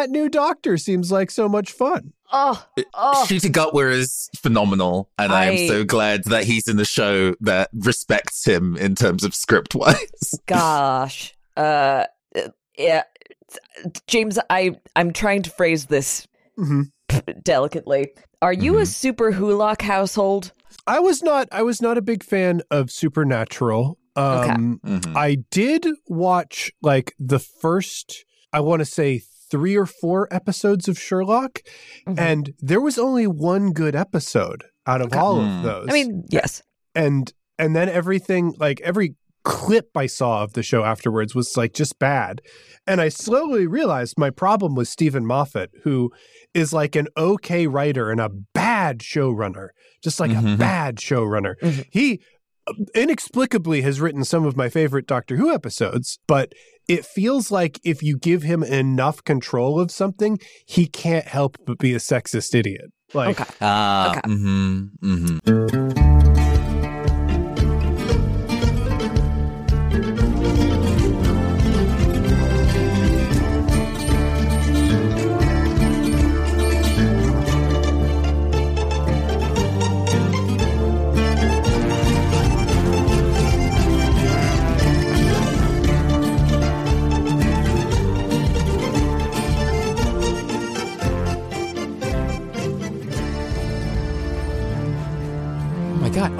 that new doctor seems like so much fun. Oh, oh. Ncuti Gatwa is phenomenal, and I, I- am so glad that he's in the show that respects him in terms of script wise. gosh. Uh, yeah. James, I I'm trying to phrase this hmm delicately. Are you a Mhm. Superwholock household? I was not. I was not a big fan of Supernatural. Okay. Um, Mhm. I did watch like the first. I want to say three or four episodes of Sherlock, Mhm. and there was only one good episode out of Okay. all Hmm. of those. I mean, yes. and and then everything like every clip I saw of the show afterwards was like just bad. And I slowly realized my problem was Steven Moffat, who is like an okay writer and a bad showrunner, just like a Mhm. bad showrunner. Mhm. He uh, inexplicably has written some of my favorite Doctor Who episodes, but it feels like if you give him enough control of something, he can't help but be a sexist idiot. Like, Okay. Ah, Okay. mhm, mhm.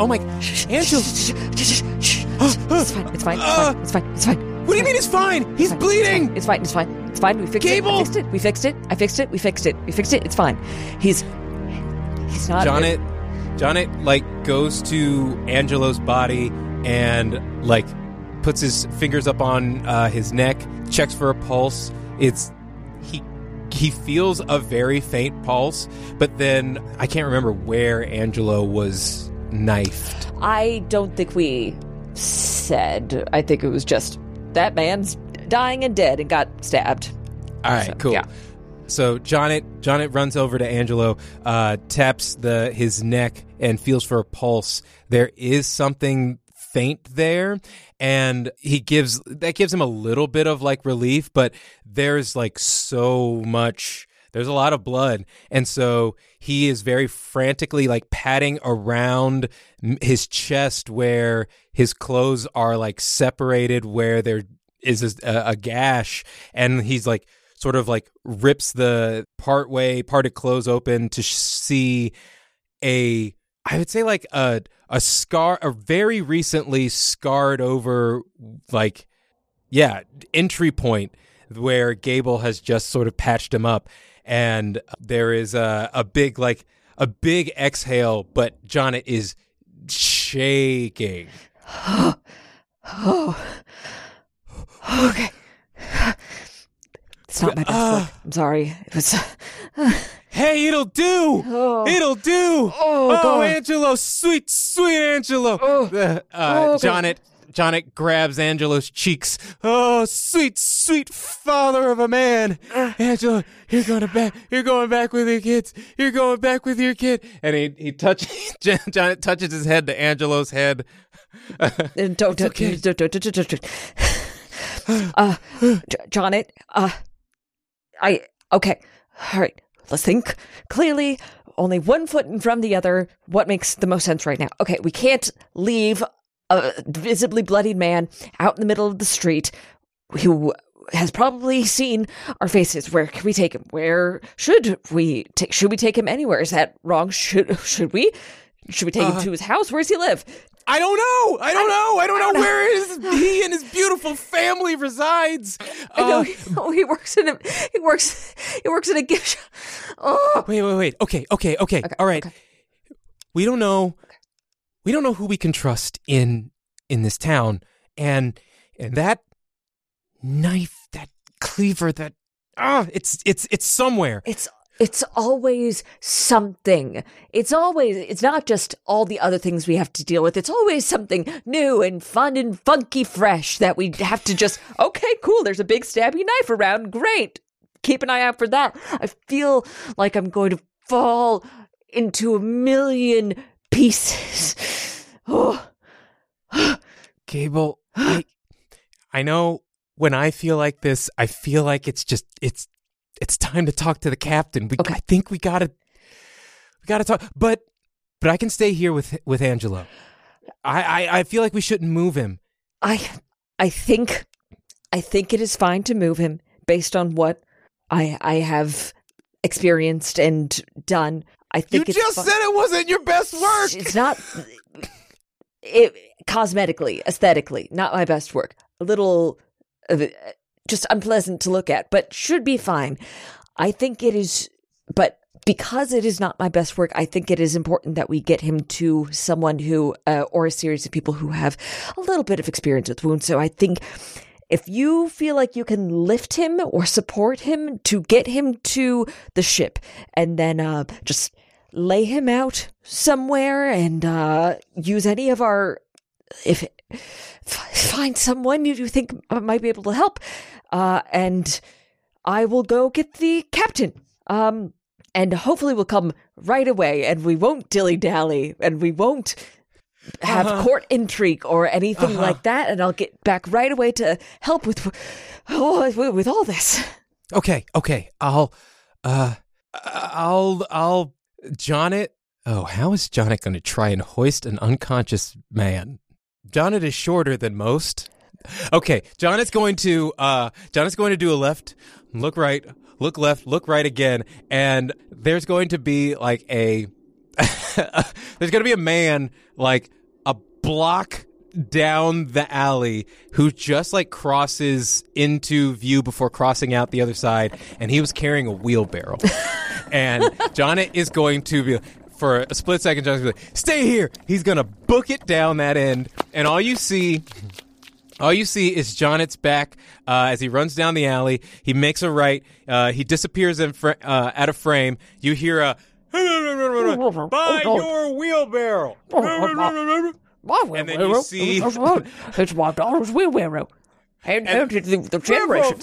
Oh my god. My. Angelo. It's fine. It's fine. It's fine. It's fine. It's fine. What do you mean it's fine? He's bleeding. It's fine. It's fine. It's fine. We fixed it. I fixed it. We fixed it. I fixed it. We fixed it. We fixed it. It's fine. He's he's not. Jonnit, Jonnit, like goes to Angelo's body and like puts his fingers up on uh, his neck, checks for a pulse. It's he he feels a very faint pulse, but then I can't remember where Angelo was knifed. I don't think we said. I think it was just that man's dying and dead and got stabbed. All right, So, cool. yeah. So Jonnit Jonnit runs over to Angelo, uh, taps the his neck and feels for a pulse. There is something faint there, and he gives that gives him a little bit of like relief, but there's like so much. There's a lot of blood, and so he is very frantically like patting around his chest where his clothes are like separated, where there is a, a gash, and he's like sort of like rips the part way parted clothes open to see a I would say like a a scar a very recently scarred over like yeah entry point where Gable has just sort of patched him up and there is a a big like a big exhale but Jonnit is shaking Oh. Okay. It's not my best look. I'm sorry. It was. hey it'll do Oh. it'll do Oh, God. Angelo sweet sweet Angelo Oh. uh, Oh. Jonnit grabs Angelo's cheeks. Oh, sweet, sweet father of a man, Angelo, you're going back. You're going back with your kids. You're going back with your kid. And he he touches Jonnit touches his head to Angelo's head. Don't, don't, okay. don't, don't, don't, don't, don't. Uh, J- John, it, uh, I, okay. All right. Let's think clearly. Only one foot in front of the other. What makes the most sense right now? Okay. We can't leave a visibly bloodied man out in the middle of the street who has probably seen our faces. Where can we take him? Where should we take, should we take him anywhere? Is that wrong? Should, should we? Should we take him to his house? Where does he live? I don't know. I don't know. I don't know don't know. where his, he and his beautiful family resides. I know Uh, he, oh, he works in a he works he works in a gift shop. Oh, Wait, wait, wait. Okay, okay, okay. All right. okay. We don't know. We don't know who we can trust in in this town, and and that knife, that cleaver, that ah, it's it's it's somewhere. it's it's always something. It's always it's not just all the other things we have to deal with. It's always something new and fun and funky fresh that we have to just okay, cool. There's a big stabby knife around. Great. Keep an eye out for that. I feel like I'm going to fall into a million pieces. Oh. Gable, I, I know when I feel like this, I feel like it's just it's it's time to talk to the captain. We, Okay. I think we gotta we gotta talk. But but I can stay here with with Angelo. I, I I feel like we shouldn't move him. I I think I think it is fine to move him based on what I I have experienced and done. I You think it's just said it wasn't your best work. It's not it, cosmetically, aesthetically, not my best work. A little it, just unpleasant to look at, but should be fine. I think it is, but because it is not my best work, I think it is important that we get him to someone who, uh, or a series of people who have a little bit of experience with wounds. So I think if you feel like you can lift him or support him to get him to the ship and then uh, just lay him out somewhere and uh, use any of our if find someone you think might be able to help uh, and i will go get the captain. Um, and hopefully we'll come right away and we won't dilly-dally and we won't have Uh-huh. court intrigue or anything like that and i'll get back right away to help with oh, with- all this Okay, okay. I'll uh I'll I'll Jonnit. Oh, how is Jonnit going to try and hoist an unconscious man? Jonnit is shorter than most. Okay, Jonnit's going to uh Jonnit's going to do a left, look right, look left, look right again, and there's going to be like a there's going to be a man like block down the alley who just like crosses into view before crossing out the other side and he was carrying a wheelbarrow and Jonnit is going to be for a split second be like stay here he's gonna book it down that end and all you see all you see is Jonnit's back uh, as he runs down the alley. He makes a right. Uh, he disappears in fr- uh, out of frame. You hear a by your wheelbarrow. And then you see- it's my daughter's wheelbarrow. And, and the, the generations.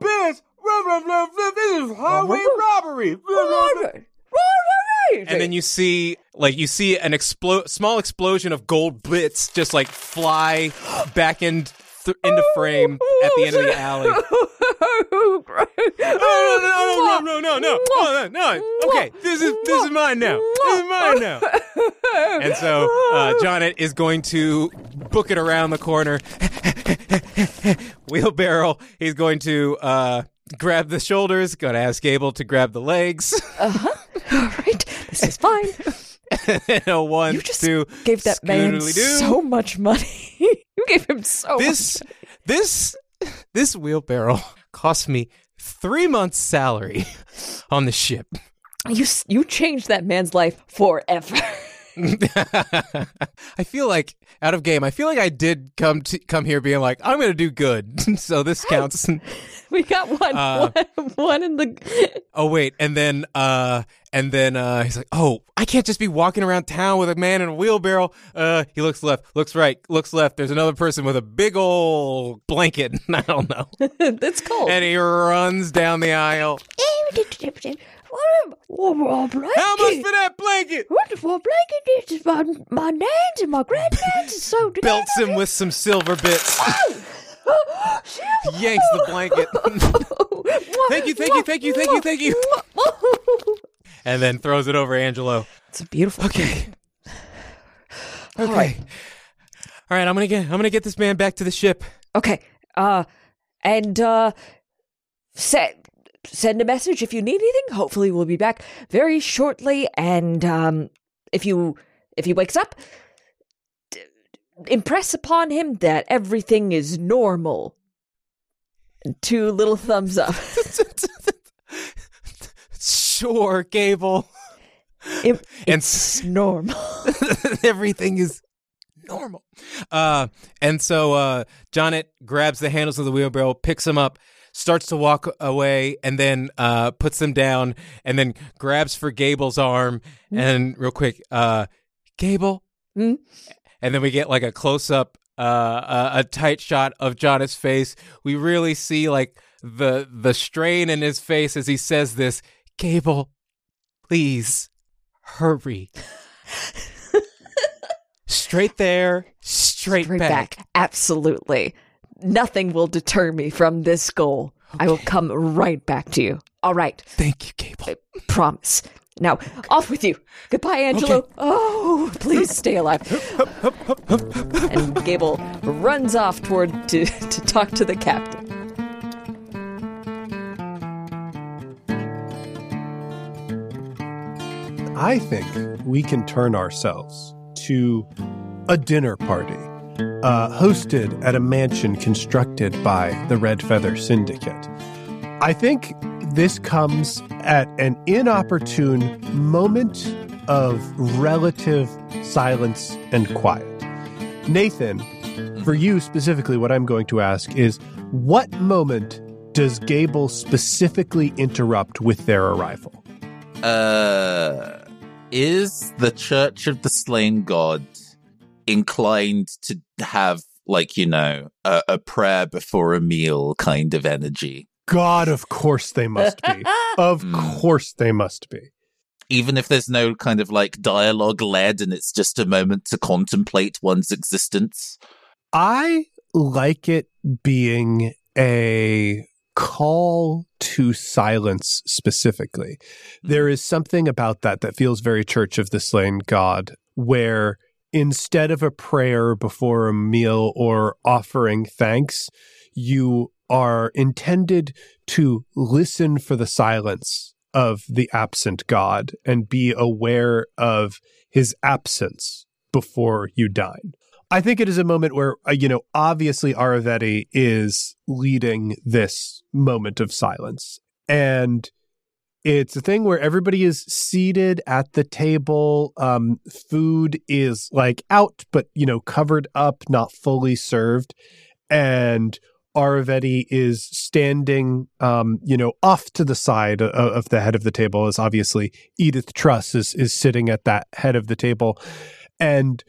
This is highway robbery. And then you see, like, you see an explo- small explosion of gold bits just like fly back in th- into frame at the end of the alley. Oh, no, no, no, no, no, no, no, no, no. Okay, this is this is mine now. This is mine now. And so uh, Jonnit is going to book it around the corner. Wheelbarrow. He's going to uh, grab the shoulders. Going to ask Gable to grab the legs. Uh huh. All right, this is fine. one, You just two, gave that man so much money. gave him so this this this wheelbarrow cost me three months' salary on the ship. You you changed that man's life forever. I feel like out of game. I feel like I did come to come here being like I'm going to do good, so this counts. we got one, Uh, one, one in the. oh wait, and then uh, and then uh, he's like, oh, I can't just be walking around town with a man in a wheelbarrow. Uh, he looks left, looks right, looks left. There's another person with a big old blanket. I don't know, it's cold. and he runs down the aisle. How much for that blanket? What Wonderful blanket. It's is my, my nan's and my granddad's. It's so Belts him with some silver bits. Yanks the blanket. thank you, thank you, thank you, thank you, thank you. And then throws it over Angelo. It's a beautiful. Okay. All Okay. right. All right, I'm gonna get I'm gonna get this man back to the ship. Okay. Uh, and uh, send send a message if you need anything. Hopefully, we'll be back very shortly. And um, if you if he wakes up, d- impress upon him that everything is normal. Two little thumbs up. sure, Gable. It- And it's normal. everything is normal. Uh, and so uh, Jonnit grabs the handles of the wheelbarrow, picks them up, starts to walk away, and then uh, puts them down, and then grabs for Gable's arm. And real quick, uh, Gable. Hmm? And then we get like a close up, uh, a, a tight shot of Jonnit's face. We really see like the the strain in his face as he says this. Gable, please hurry. straight there, straight, Straight back. back. Absolutely. Nothing will deter me from this goal. I will come right back to you. All right, Thank you, Gable. promise. Now, off with you. Goodbye, Angelo. Oh, please stay alive. and Gable runs off toward to, to talk to the captain. I think we can turn ourselves to a dinner party uh, hosted at a mansion constructed by the Red Feather Syndicate. I think this comes at an inopportune moment of relative silence and quiet. Nathan, for you specifically, what I'm going to ask is what moment does Gable specifically interrupt with their arrival? Uh, is the Church of the Slain God inclined to have, like, you know, a, a prayer before a meal kind of energy? God, of course they must be. Of Mm. course they must be. Even if there's no kind of like dialogue led and it's just a moment to contemplate one's existence. I like it being a call to silence specifically. Hmm. There is something about that that feels very Church of the Slain God, where instead of a prayer before a meal or offering thanks, you are intended to listen for the silence of the absent God and be aware of his absence before you dine. I think it is a moment where, uh, you know, obviously Aravetti is leading this moment of silence. And it's a thing where everybody is seated at the table. Um, food is like out, but, you know, covered up, not fully served. And Aravetti is standing, um, you know, off to the side of, of the head of the table, as obviously Edith Truss is, is sitting at that head of the table. And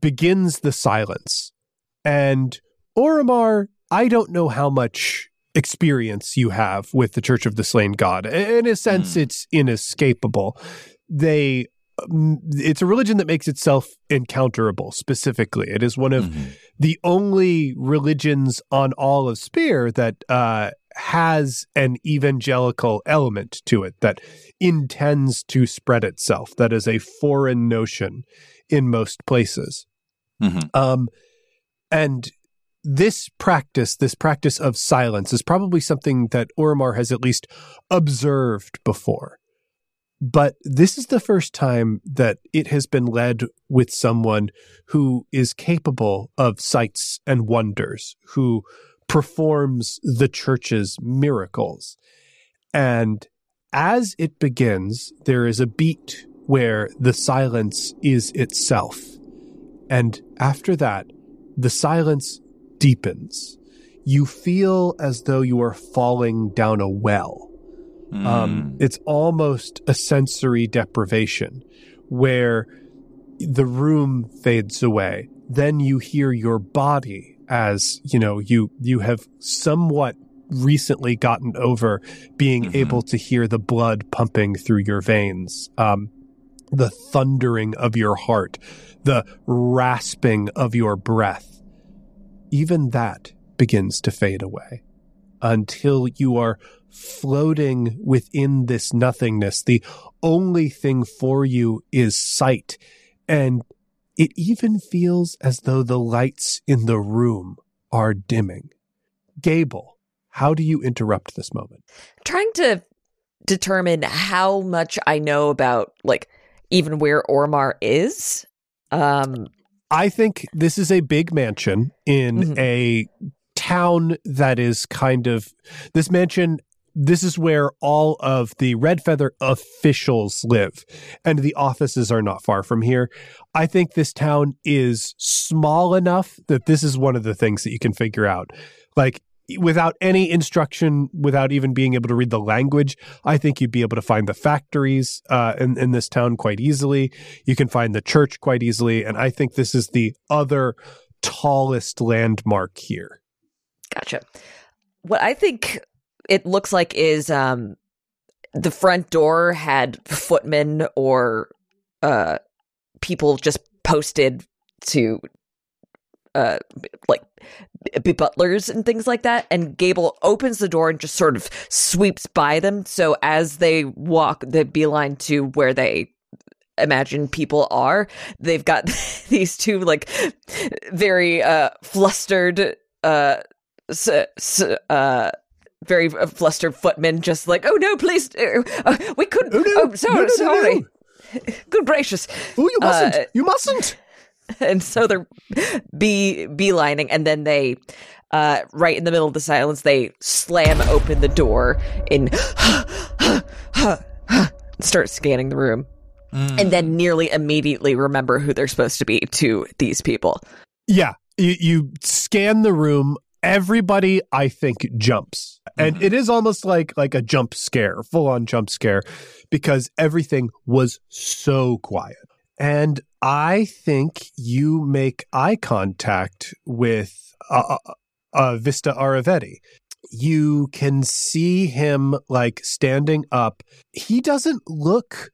begins the silence. And Orimar, I don't know how much experience you have with the Church of the Slain God. In a sense, Hmm. it's inescapable. They um, it's a religion that makes itself encounterable specifically. It is one of Mhm. the only religions on all of Spear that uh, has an evangelical element to it that intends to spread itself. That is a foreign notion in most places. Mhm. Um, and this practice, this practice of silence, is probably something that Orimar has at least observed before. But this is the first time that it has been led with someone who is capable of sights and wonders, who performs the church's miracles. And as it begins, there is a beat where the silence is itself. And after that, the silence deepens. You feel as though you are falling down a well. Um, Mm. it's almost a sensory deprivation where the room fades away. Then you hear your body as, you know, you, you have somewhat recently gotten over being Mhm. able to hear the blood pumping through your veins. Um, the thundering of your heart, the rasping of your breath. Even that begins to fade away until you are floating within this nothingness. The only thing for you is sight. And it even feels as though the lights in the room are dimming. Gable, how do you interrupt this moment? trying to determine how much I know about like even where Orimar is. Um I think this is a big mansion in Mhm. a town that is kind of this mansion. This is where all of the Red Feather officials live, and the offices are not far from here. I think this town is small enough that this is one of the things that you can figure out. Like, without any instruction, without even being able to read the language, I think you'd be able to find the factories uh, in, in this town quite easily. You can find the church quite easily. And I think this is the other tallest landmark here. gotcha. What I think it looks like is um the front door had footmen or uh people just posted to uh like be butlers and things like that. And Gable opens the door and just sort of sweeps by them. So as they walk the beeline to where they imagine people are, they've got these two like very uh flustered uh s- s- uh very uh, flustered footmen just like oh no please uh, we couldn't Oh, no. oh sorry No, no, sorry good gracious Oh, you mustn't. Uh, you mustn't. and so they're bee beelining and then they uh right in the middle of the silence they slam open the door and start scanning the room Mm. and then nearly immediately remember who they're supposed to be to these people Yeah, you, you scan the room. Everybody, I think, jumps, and Mhm. it is almost like like a jump scare, full on jump scare, because everything was so quiet. And I think you make eye contact with Vista Aravetti. You can see him like standing up. He doesn't look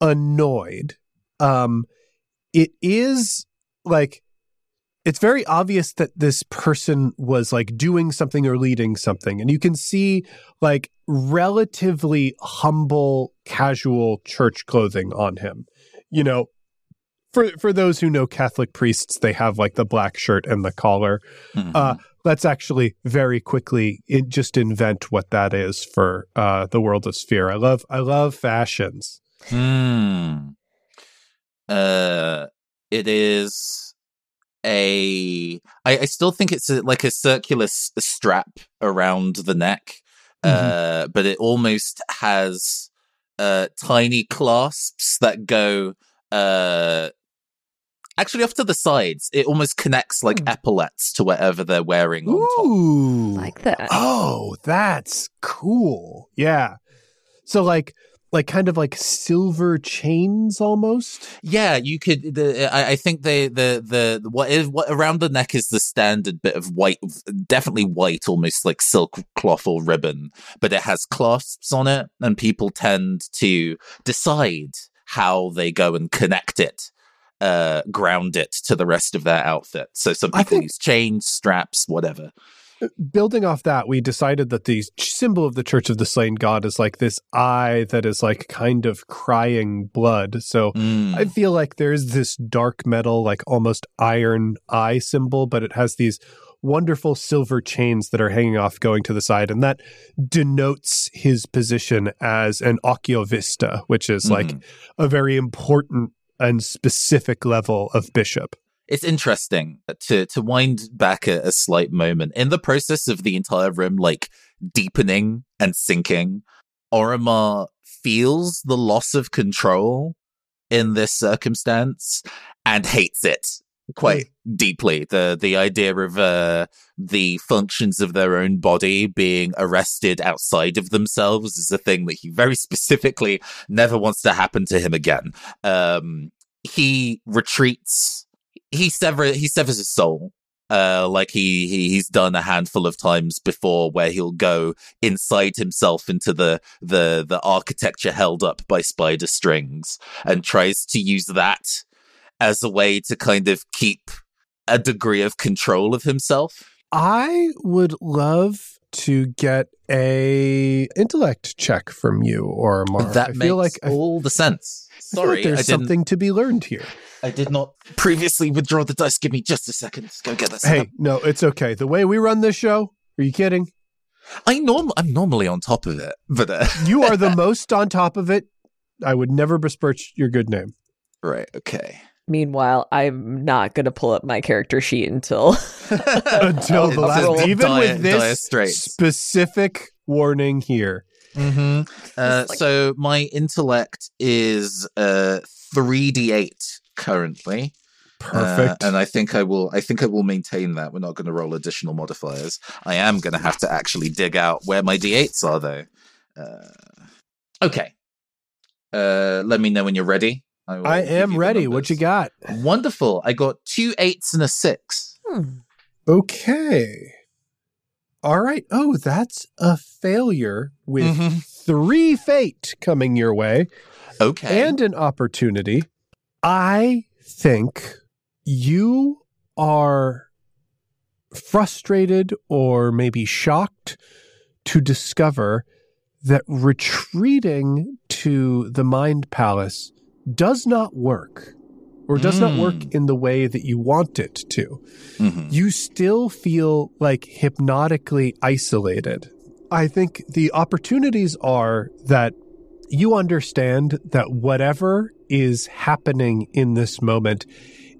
annoyed. Um, it is like it's very obvious that this person was like doing something or leading something and you can see like relatively humble casual church clothing on him you know for for those who know catholic priests they have like the black shirt and the collar Mhm. uh let's actually very quickly in, just invent what that is for uh the world of sphere i love i love fashions Hmm. Uh, it is a. I, I still think it's a, like a circular s- strap around the neck, uh, but it almost has uh tiny clasps that go uh actually off to the sides. It almost connects like Hmm. epaulets to whatever they're wearing on top. Ooh. like that Oh, that's cool. Yeah. So like like kind of like silver chains almost. Yeah, you could. The, I, I think they the the what is what around the neck is the standard bit of white, definitely white, almost like silk cloth or ribbon, but it has clasps on it, and people tend to decide how they go and connect it, uh, ground it to the rest of their outfit. So some people think- use chains, straps, whatever. Building off that, we decided that the symbol of the Church of the Slain God is like this eye that is like kind of crying blood. So Mm. I feel like there's this dark metal, like almost iron eye symbol, but it has these wonderful silver chains that are hanging off going to the side. And that denotes his position as an oculovista, which is like Mhm. a very important and specific level of bishop. it's interesting to to wind back a, a slight moment in the process of the entire room like deepening and sinking Orimar feels the loss of control in this circumstance and hates it quite deeply the the idea of uh the functions of their own body being arrested outside of themselves is a thing that he very specifically never wants to happen to him again. Um he retreats he sever he severs his soul uh like he, he he's done a handful of times before where he'll go inside himself into the the the architecture held up by spider strings and tries to use that as a way to kind of keep a degree of control of himself I would love to get a intellect check from you, Orimar. that I makes feel like I all the sense feel like sorry there's I something to be learned here. I did not previously withdraw the dice give me just a second go get that set Hey, up. no, it's okay. The way we run this show, are you kidding? I norm I'm normally on top of it but uh, You are the most on top of it. I would never besmirch your good name. right okay Meanwhile, I'm not going to pull up my character sheet until Until the last, roll even dire- with this specific warning here. Mm-hmm. Uh, like- so my intellect is uh three d eight currently. Uh, Perfect. and I think I will. I think I will maintain that. We're not going to roll additional modifiers. I am going to have to actually dig out where my d8s are, though. Uh, okay. Uh, let me know when you're ready. Will I am ready. What you got? Wonderful. I got two eights and a six. Hmm. Okay. All right. Oh, that's a failure with Mhm. three fate coming your way Okay. and an opportunity. I think you are frustrated or maybe shocked to discover that retreating to the Mind Palace does not work or does not work Mm. in the way that you want it to. Mhm. You still feel like hypnotically isolated. I think the opportunities are that you understand that whatever is happening in this moment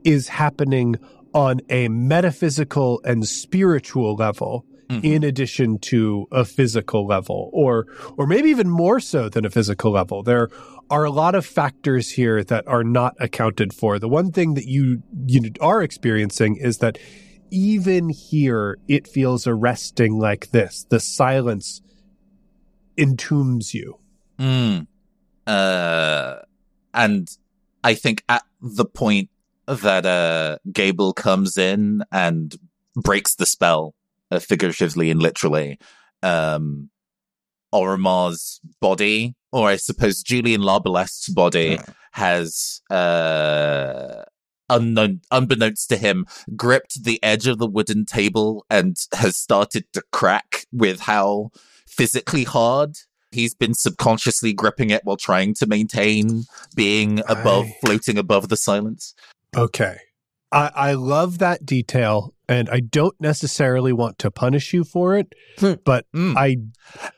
is happening on a metaphysical and spiritual level Mhm. in addition to a physical level or or maybe even more so than a physical level there are a lot of factors here that are not accounted for. The one thing that you you are experiencing is that even here it feels arresting like this. The silence entombs you. Mm. Uh, and I think at the point that uh, Gable comes in and breaks the spell, uh, figuratively and literally, um, Orimar's body, or I suppose Julian Larbalest's body, has uh, unknown, unbeknownst to him, gripped the edge of the wooden table and has started to crack with how physically hard he's been subconsciously gripping it while trying to maintain being above, Right. floating above the silence. Okay. I, I love that detail, and I don't necessarily want to punish you for it, Hmm. but Mm. I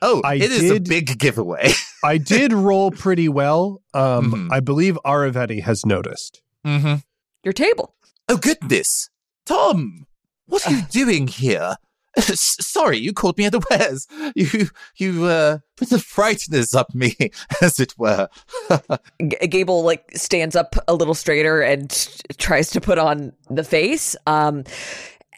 Oh, I it is a big giveaway. I did roll pretty well. Um, Mhm. I believe Aravetti has noticed. mm-hmm. Your table. Oh goodness, Tom, what are you doing here? Sorry, you caught me unawares. You, you, uh, put the frighteners up me, as it were. G- Gable like stands up a little straighter and tries to put on the face. Um,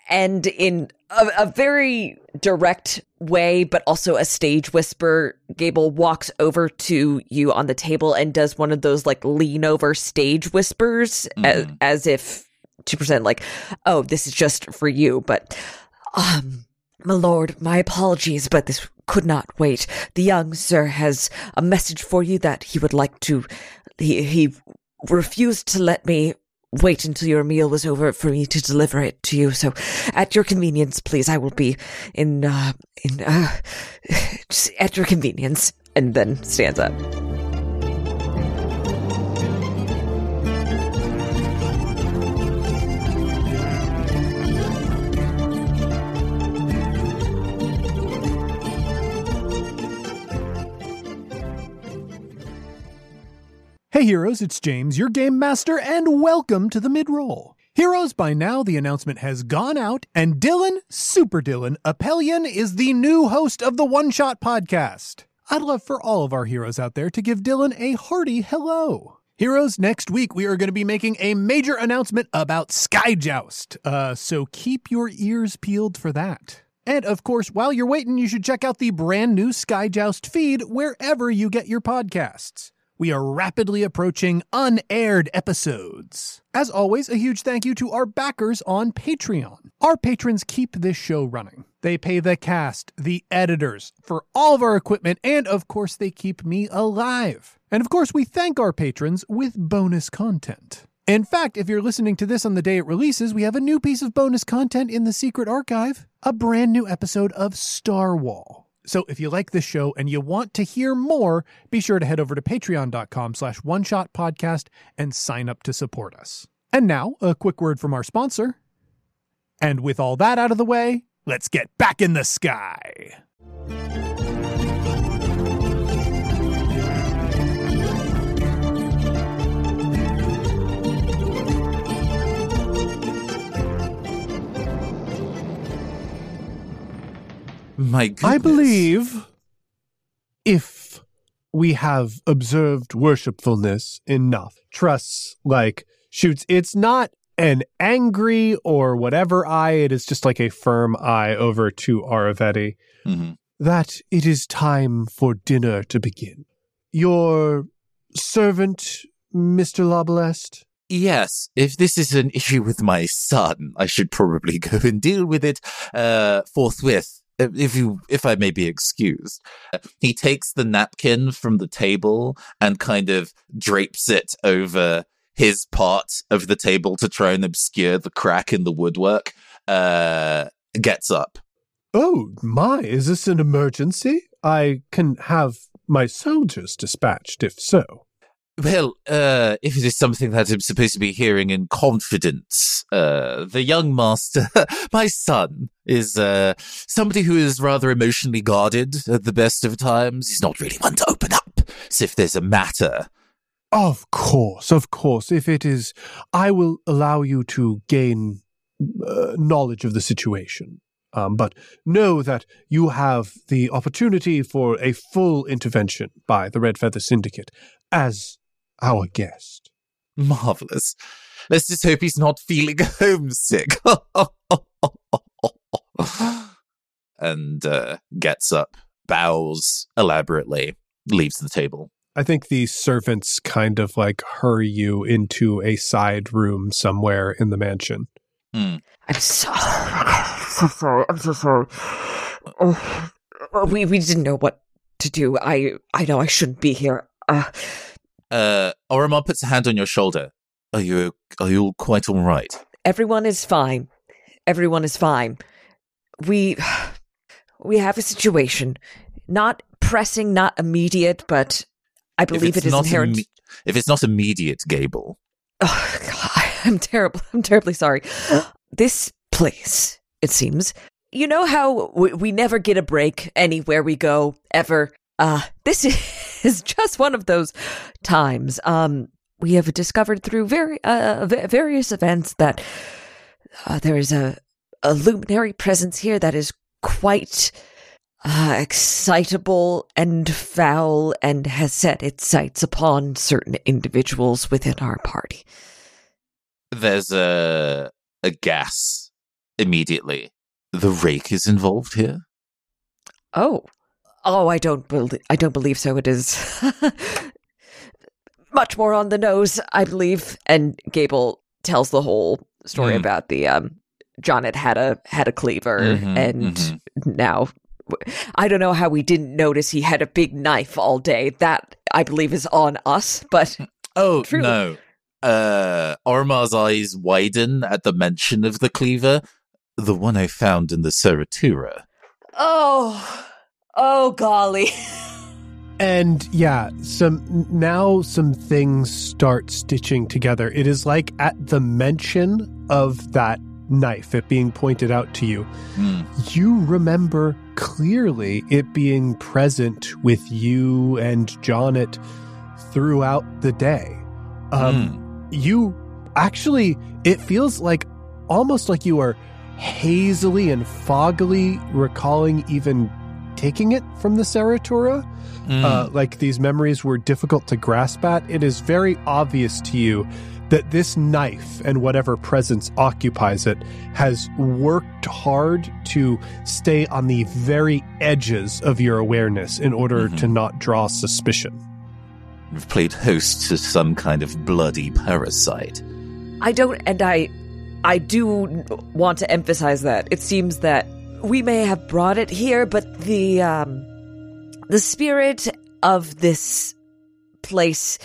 and in a, a very direct way, but also a stage whisper, Gable walks over to you on the table and does one of those like lean over stage whispers as, Mhm. as if to present like, oh, this is just for you. But, um, my lord, my apologies, but this could not wait. The young sir has a message for you that he would like to. He he refused to let me wait until your meal was over for me to deliver it to you. So, at your convenience, please. I will be in uh, in uh, at your convenience. And then stands up. Hey heroes, it's James, your game master, and welcome to the mid-roll. Heroes, by now the announcement has gone out, and Dylan, Super Dylan, Apellion is the new host of the One Shot podcast. I'd love for all of our heroes out there to give Dylan a hearty hello. Heroes, next week we are going to be making a major announcement about Skyjacks, uh, so keep your ears peeled for that. And of course, while you're waiting, you should check out the brand new Skyjacks feed wherever you get your podcasts. We are rapidly approaching unaired episodes. As always, a huge thank you to our backers on Patreon. Our patrons keep this show running. They pay the cast, the editors, for all of our equipment, and of course, they keep me alive. And of course, we thank our patrons with bonus content. In fact, if you're listening to this on the day it releases, we have a new piece of bonus content in the secret archive a brand new episode of Star Wall. So if you like this show and you want to hear more, be sure to head over to patreon.com slash one shot podcast and sign up to support us. And now, a quick word from our sponsor. And with all that out of the way, let's get back in the sky. My goodness. I believe if we have observed worshipfulness enough, trusts like shoots, it's not an angry or whatever eye, it is just like a firm eye over to Aravetti, Mhm. that it is time for dinner to begin. Your servant, Mr. Larbalest? Yes, if this is an issue with my son, I should probably go and deal with it uh, forthwith. If you, if I may be excused, he takes the napkin from the table and kind of drapes it over his part of the table to try and obscure the crack in the woodwork. Uh, gets up. Oh, my, is this an emergency? I can have my soldiers dispatched if so. Well, uh, if it is something that I'm supposed to be hearing in confidence, uh, the young master, my son, is uh, somebody who is rather emotionally guarded at the best of times. He's not really one to open up. So if there's a matter, Of course, of course. If it is, I will allow you to gain uh, knowledge of the situation. Um, but know that you have the opportunity for a full intervention by the Red Feather Syndicate as our guest. marvelous. Let's just hope he's not feeling homesick. and uh, gets up, bows elaborately, leaves the table. I think the servants kind of like hurry you into a side room somewhere in the mansion. Hmm. I'm so, so sorry. I'm so sorry. Oh, we we didn't know what to do. I I know I shouldn't be here. Uh, Uh, Orimar puts a hand on your shoulder. Are you are you all quite all right? everyone is fine. Everyone is fine. We we have a situation, not pressing, not immediate, but I believe it is not inherent. imme- if it's not immediate, Gable, Oh, God, I'm terrible. I'm terribly sorry. This place, it seems. You know how we, we never get a break anywhere we go ever. Uh, this is just one of those times. Um, we have discovered through very uh, various events that uh, there is a a luminary presence here that is quite uh, excitable and foul and has set its sights upon certain individuals within our party. there's a a gas immediately. The rake is involved here. Oh, oh, I don't believe I don't believe so. It is much more on the nose, I believe. And Gable tells the whole story Mm. about the um, John had had a had a cleaver, Mhm, and mhm. now I don't know how we didn't notice he had a big knife all day. That I believe is on us, but Oh True. no! Uh, Orimar's eyes widen at the mention of the cleaver, the one I found in the Seratura. oh, oh, golly. And yeah, some now some things start stitching together. It is like at the mention of that knife, it being pointed out to you, Hmm. you remember clearly it being present with you and Jonnit throughout the day. Um, You actually, it feels like almost like you are hazily and foggily recalling even taking it from the Seratura. Hmm. Uh, like these memories were difficult to grasp at. It is very obvious to you that this knife and whatever presence occupies it has worked hard to stay on the very edges of your awareness in order Mhm. to not draw suspicion. We've played host to some kind of bloody parasite. I don't, and I, I do want to emphasize that it seems that we may have brought it here, but the um, the spirit of this place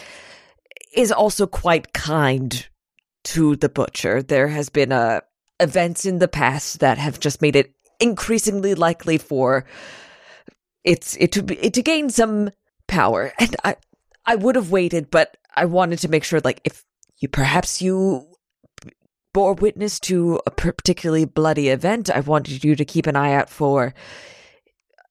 is also quite kind to the butcher. There has been uh, events in the past that have just made it increasingly likely for it's it to be it to gain some power, and I I would have waited, but I wanted to make sure, like, if you perhaps you bore witness to a particularly bloody event, I wanted you to keep an eye out for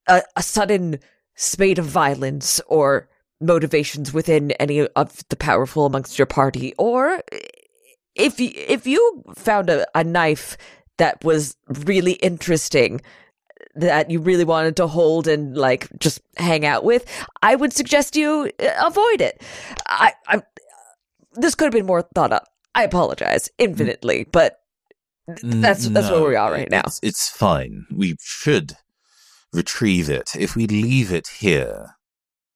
a, a sudden spate of violence or motivations within any of the powerful amongst your party, or if you, if you found a, a knife that was really interesting that you really wanted to hold and like just hang out with, I would suggest you uh, avoid it. I, I this could have been more thought up. I apologize infinitely, but that's that's where we are right now. It's, it's fine. We should retrieve it. If we leave it here,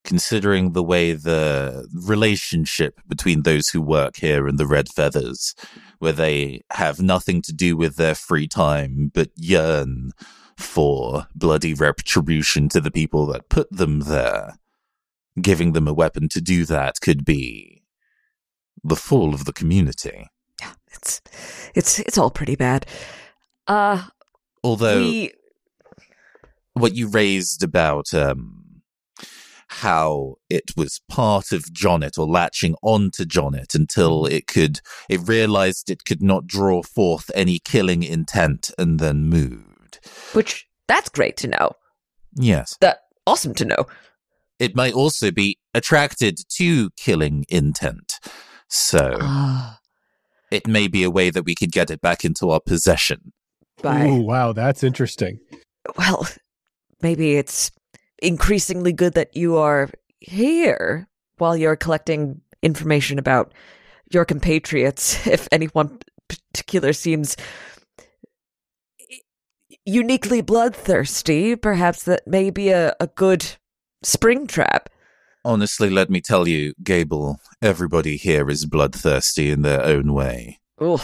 considering the way the relationship between those who work here and the Red Feathers, where they have nothing to do with their free time but yearn for bloody retribution to the people that put them there, giving them a weapon to do that could be the fall of the community. Yeah, It's it's it's all pretty bad. Uh Although we what you raised about um, how it was part of Jonnit or latching onto Jonnit until it could, it realized it could not draw forth any killing intent and then moved. which that's great to know. Yes. That awesome to know. It might also be attracted to killing intent. So Ah, it may be a way that we could get it back into our possession. by Ooh, wow, that's interesting. well, maybe it's increasingly good that you are here while you're collecting information about your compatriots. If anyone particular seems uniquely bloodthirsty, perhaps that may be a, a good spring trap. Honestly, let me tell you, Gable, everybody here is bloodthirsty in their own way. Ooh,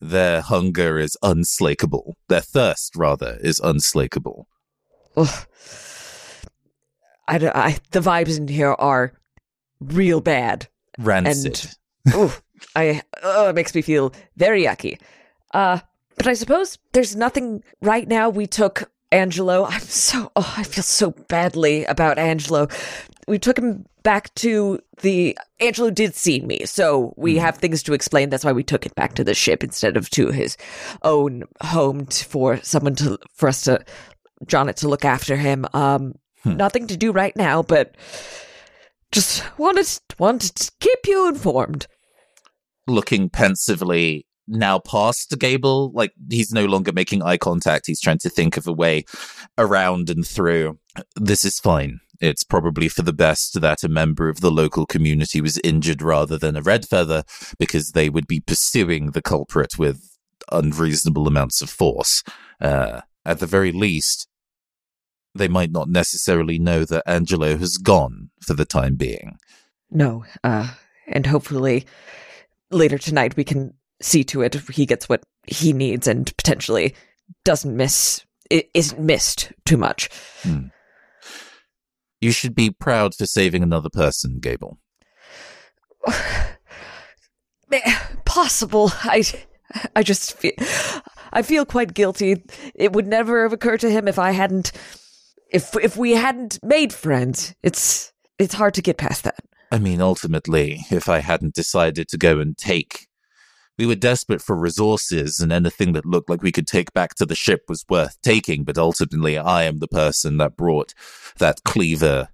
Their hunger is unslakable. Their thirst, rather, is unslakable. ooh. I, I, the vibes in here are real bad. Rancid. Ooh, I oh, it makes me feel very yucky. Uh, but I suppose there's nothing right now. We took Angelo. I'm so oh, I feel so badly about Angelo. We took him back to the Angelo did see me, so we have things to explain. That's why we took it back to the ship instead of to his own home t- for someone to for us to Jonnit to look after him. Um, nothing to do right now, but just wanted wanted to keep you informed. Looking pensively now past Gable, like he's no longer making eye contact. He's trying to think of a way around and through. This is fine. It's probably for the best that a member of the local community was injured rather than a red feather, because they would be pursuing the culprit with unreasonable amounts of force. Uh, at the very least, they might not necessarily know that Angelo has gone for the time being. No, uh, and hopefully later tonight we can see to it he gets what he needs and potentially doesn't miss isn't missed too much. You should be proud for saving another person, Gable. Eh, Possible. I I just feel I feel quite guilty. It would never have occurred to him if I hadn't if if we hadn't made friends. It's it's hard to get past that. I mean, ultimately, if I hadn't decided to go and take, we were desperate for resources, and anything that looked like we could take back to the ship was worth taking. But ultimately, I am the person that brought that cleaver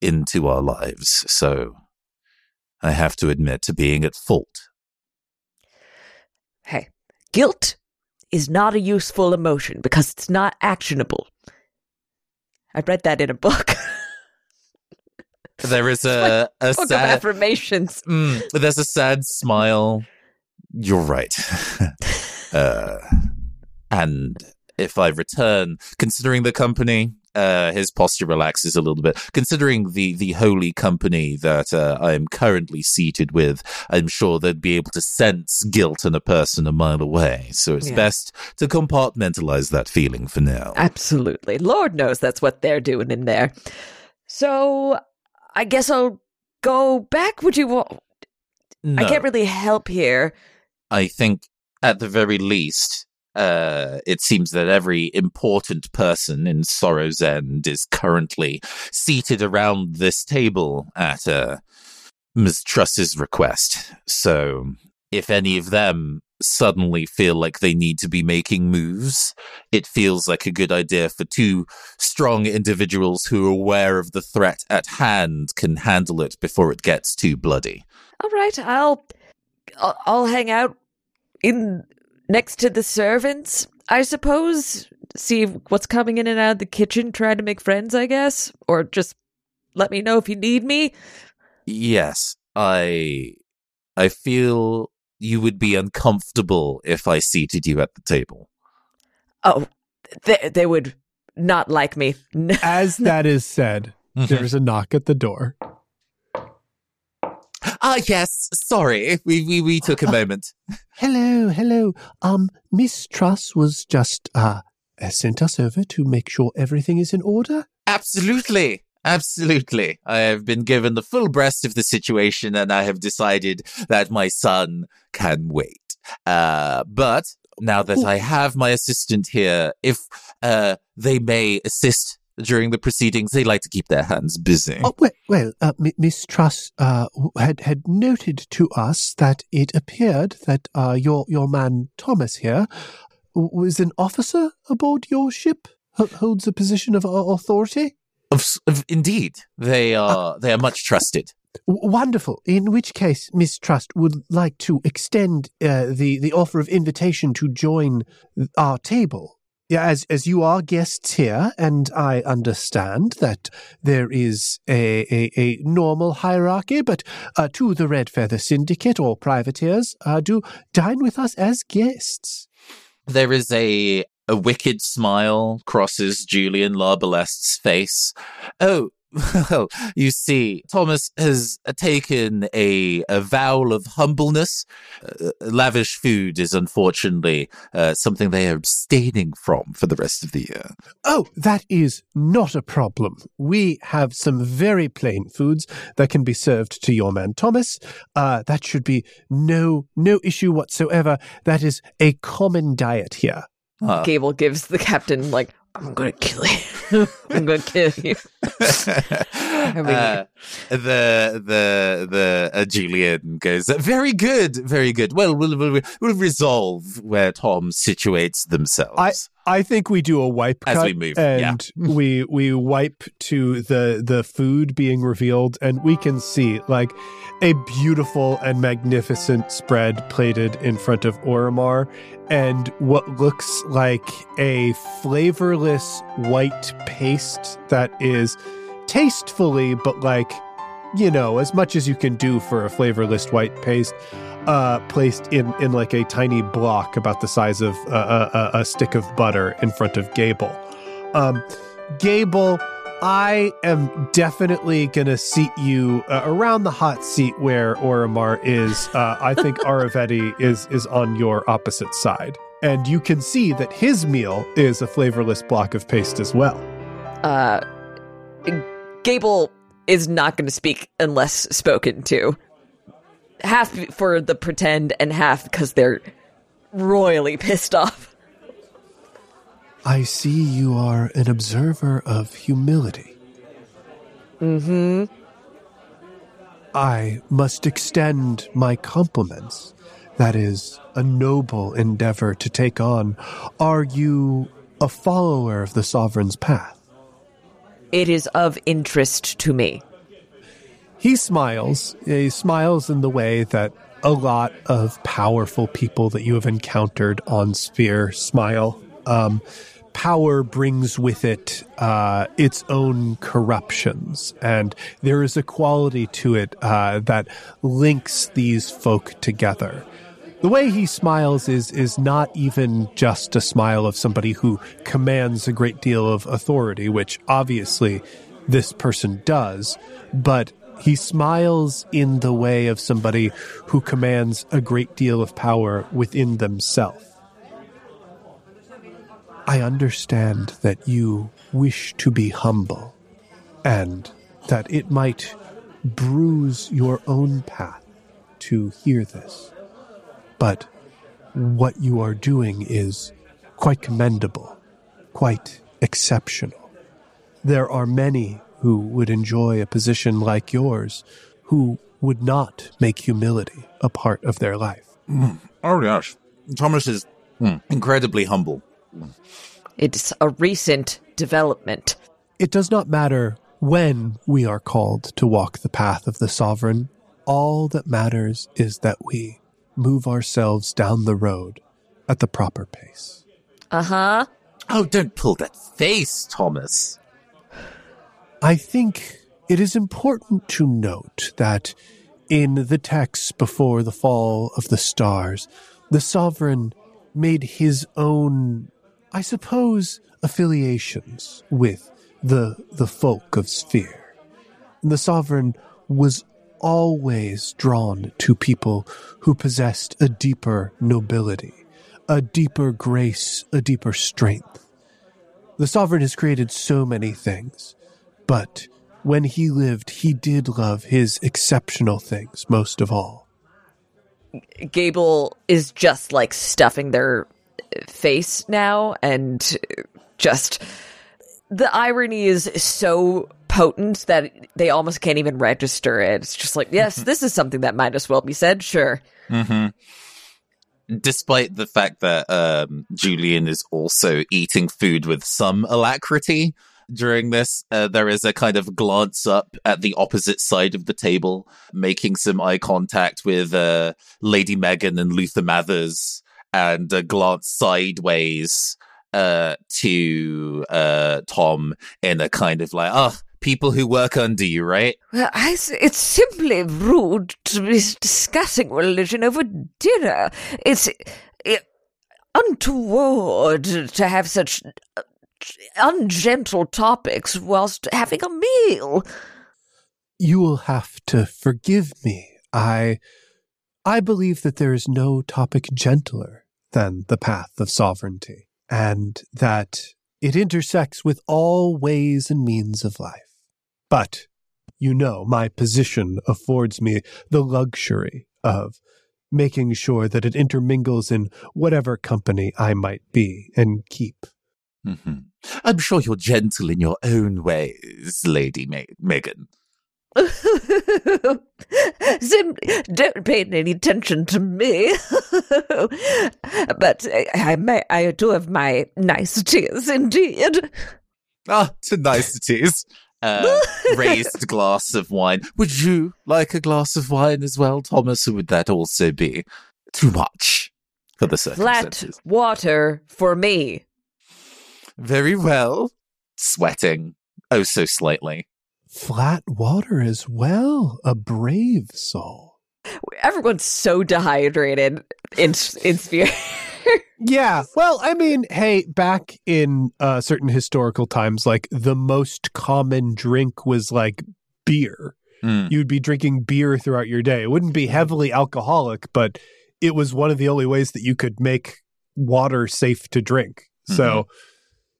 into our lives. So I have to admit to being at fault. Hey, guilt is not a useful emotion because it's not actionable. I read that in a book. There is a, a book of sad. affirmations. Mm, there's a sad smile. You're right. uh, and if I return, considering the company, uh, his posture relaxes a little bit. Considering the the holy company that uh, I am currently seated with, I'm sure they'd be able to sense guilt in a person a mile away. So it's Yeah. best to compartmentalize that feeling for now. Absolutely. Lord knows that's what they're doing in there. So I guess I'll go back. Would you want? I can't really help here. I think at the very least, uh, it seems that every important person in Sorrow's End is currently seated around this table at uh, Ms. Truss's request. So if any of them suddenly feel like they need to be making moves, it feels like a good idea for two strong individuals who are aware of the threat at hand can handle it before it gets too bloody. All right, I'll I'll, I'll hang out in next to the servants, I suppose. See what's coming in and out of the kitchen, try to make friends, I guess, or just let me know if you need me. Yes, I I feel you would be uncomfortable if I seated you at the table. Oh, they they would not like me. As that is said, mm-hmm. there's a knock at the door. Ah, yes. Sorry, we we, we took a moment. Hello, hello. Um, Miss Truss was just uh sent us over to make sure everything is in order. Absolutely. Absolutely. I have been given the full breast of the situation and I have decided that my son can wait. Uh, but now that I have my assistant here, if uh, they may assist during the proceedings, they like to keep their hands busy. Oh, well, well uh, Miss Truss uh, had had noted to us that it appeared that uh, your your man Thomas here was an officer aboard your ship, H- holds a position of uh, authority. Of, of, indeed, they are they are much trusted. Wonderful. In which case, Miss Truss would like to extend uh, the the offer of invitation to join our table. Yeah, as as you are guests here, and I understand that there is a a, a normal hierarchy, but uh, to the Red Feather Syndicate or privateers, uh, do dine with us as guests. There is a a wicked smile crosses Julian Larbalest's face. Oh, you see, Thomas has taken a, a vow of humbleness. Uh, lavish food is unfortunately uh, something they are abstaining from for the rest of the year. Oh, that is not a problem. We have some very plain foods that can be served to your man Thomas. Uh, that should be no no issue whatsoever. That is a common diet here. Ah. Gable gives the captain like, "I'm gonna kill you. I'm gonna kill you." Uh, the the the uh, Julian goes very good, very good. Well, we'll we'll, we'll resolve where Tom situates themselves. I I think we do a wipe As we move, yeah. and we we wipe to the the food being revealed and we can see like a beautiful and magnificent spread plated in front of Orimar and what looks like a flavorless white paste that is tastefully but like you know as much as you can do for a flavorless white paste uh, placed in, in like a tiny block about the size of uh, a, a, a stick of butter in front of Gable. Um, Gable, I am definitely going to seat you uh, around the hot seat where Orimar is. Uh, I think Aravetti is, is on your opposite side. And you can see that his meal is a flavorless block of paste as well. Uh, Gable is not going to speak unless spoken to. Half for the pretend and half because they're royally pissed off. I see you are an observer of humility. Mm-hmm. I must extend my compliments. That is a noble endeavor to take on. Are you a follower of the sovereign's path? It is of interest to me. He smiles. He smiles in the way that a lot of powerful people that you have encountered on Sphere smile. Um, power brings with it uh, its own corruptions, and there is a quality to it uh, that links these folk together. The way he smiles is is not even just a smile of somebody who commands a great deal of authority, which obviously this person does, but he smiles in the way of somebody who commands a great deal of power within themselves. I understand that you wish to be humble, and that it might bruise your own path to hear this. But what you are doing is quite commendable, quite exceptional. There are many who would enjoy a position like yours who would not make humility a part of their life. oh yes, Thomas is hmm, incredibly humble. It's a recent development. It does not matter when we are called to walk the path of the sovereign. All that matters is that we move ourselves down the road at the proper pace. Uh huh. Oh, don't pull that face, Thomas. I think it is important to note that in the texts before the fall of the stars, the sovereign made his own, I suppose, affiliations with the the folk of Sphere. And the sovereign was always drawn to people who possessed a deeper nobility, a deeper grace, a deeper strength. The sovereign has created so many things, but when he lived, he did love his exceptional things most of all. Gable is just like stuffing their face now, and just the irony is so potent that they almost can't even register it. It's just like, yes, this is something that might as well be said. Sure. hmm Despite the fact that um, Julian is also eating food with some alacrity during this, uh, there is a kind of glance up at the opposite side of the table, making some eye contact with uh, Lady Megan and Luther Mathers, and a glance sideways uh, to uh, Tom in a kind of like, ah, people who work under you, right? Well, I s it's simply rude to be discussing religion over dinner. It's it, untoward to have such uh, ungentle topics whilst having a meal. You will have to forgive me. I I believe that there is no topic gentler than the path of sovereignty, and that it intersects with all ways and means of life. But you know, my position affords me the luxury of making sure that it intermingles in whatever company I might be and keep. hmm I'm sure you're gentle in your own ways, Lady Ma- Megan. Simply don't pay any attention to me. but I, I, may, I do have my niceties indeed. Ah, to niceties. Uh, raised glass of wine. Would you like a glass of wine as well, Thomas, or would that also be too much for the surface? Flat water for me. Very well. Sweating, oh so slightly. Flat water as well, a brave soul. Everyone's so dehydrated in in Sphere. Yeah. Well, I mean, hey, back in uh, certain historical times, like the most common drink was like beer. Mm. You'd be drinking beer throughout your day. It wouldn't be heavily alcoholic, but it was one of the only ways that you could make water safe to drink. So,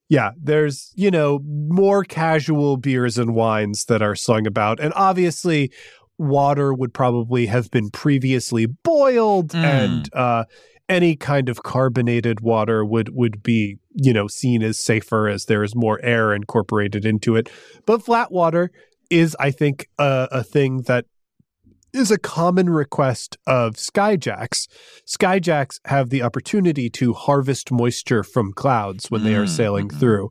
yeah, there's, you know, more casual beers and wines that are slung about. And obviously, water would probably have been previously boiled Mm. and uh any kind of carbonated water would would be you know seen as safer as there is more air incorporated into it. But flat water is i think a, a thing that is a common request of skyjacks. Skyjacks have the opportunity to harvest moisture from clouds when they are Mm, sailing mhm. through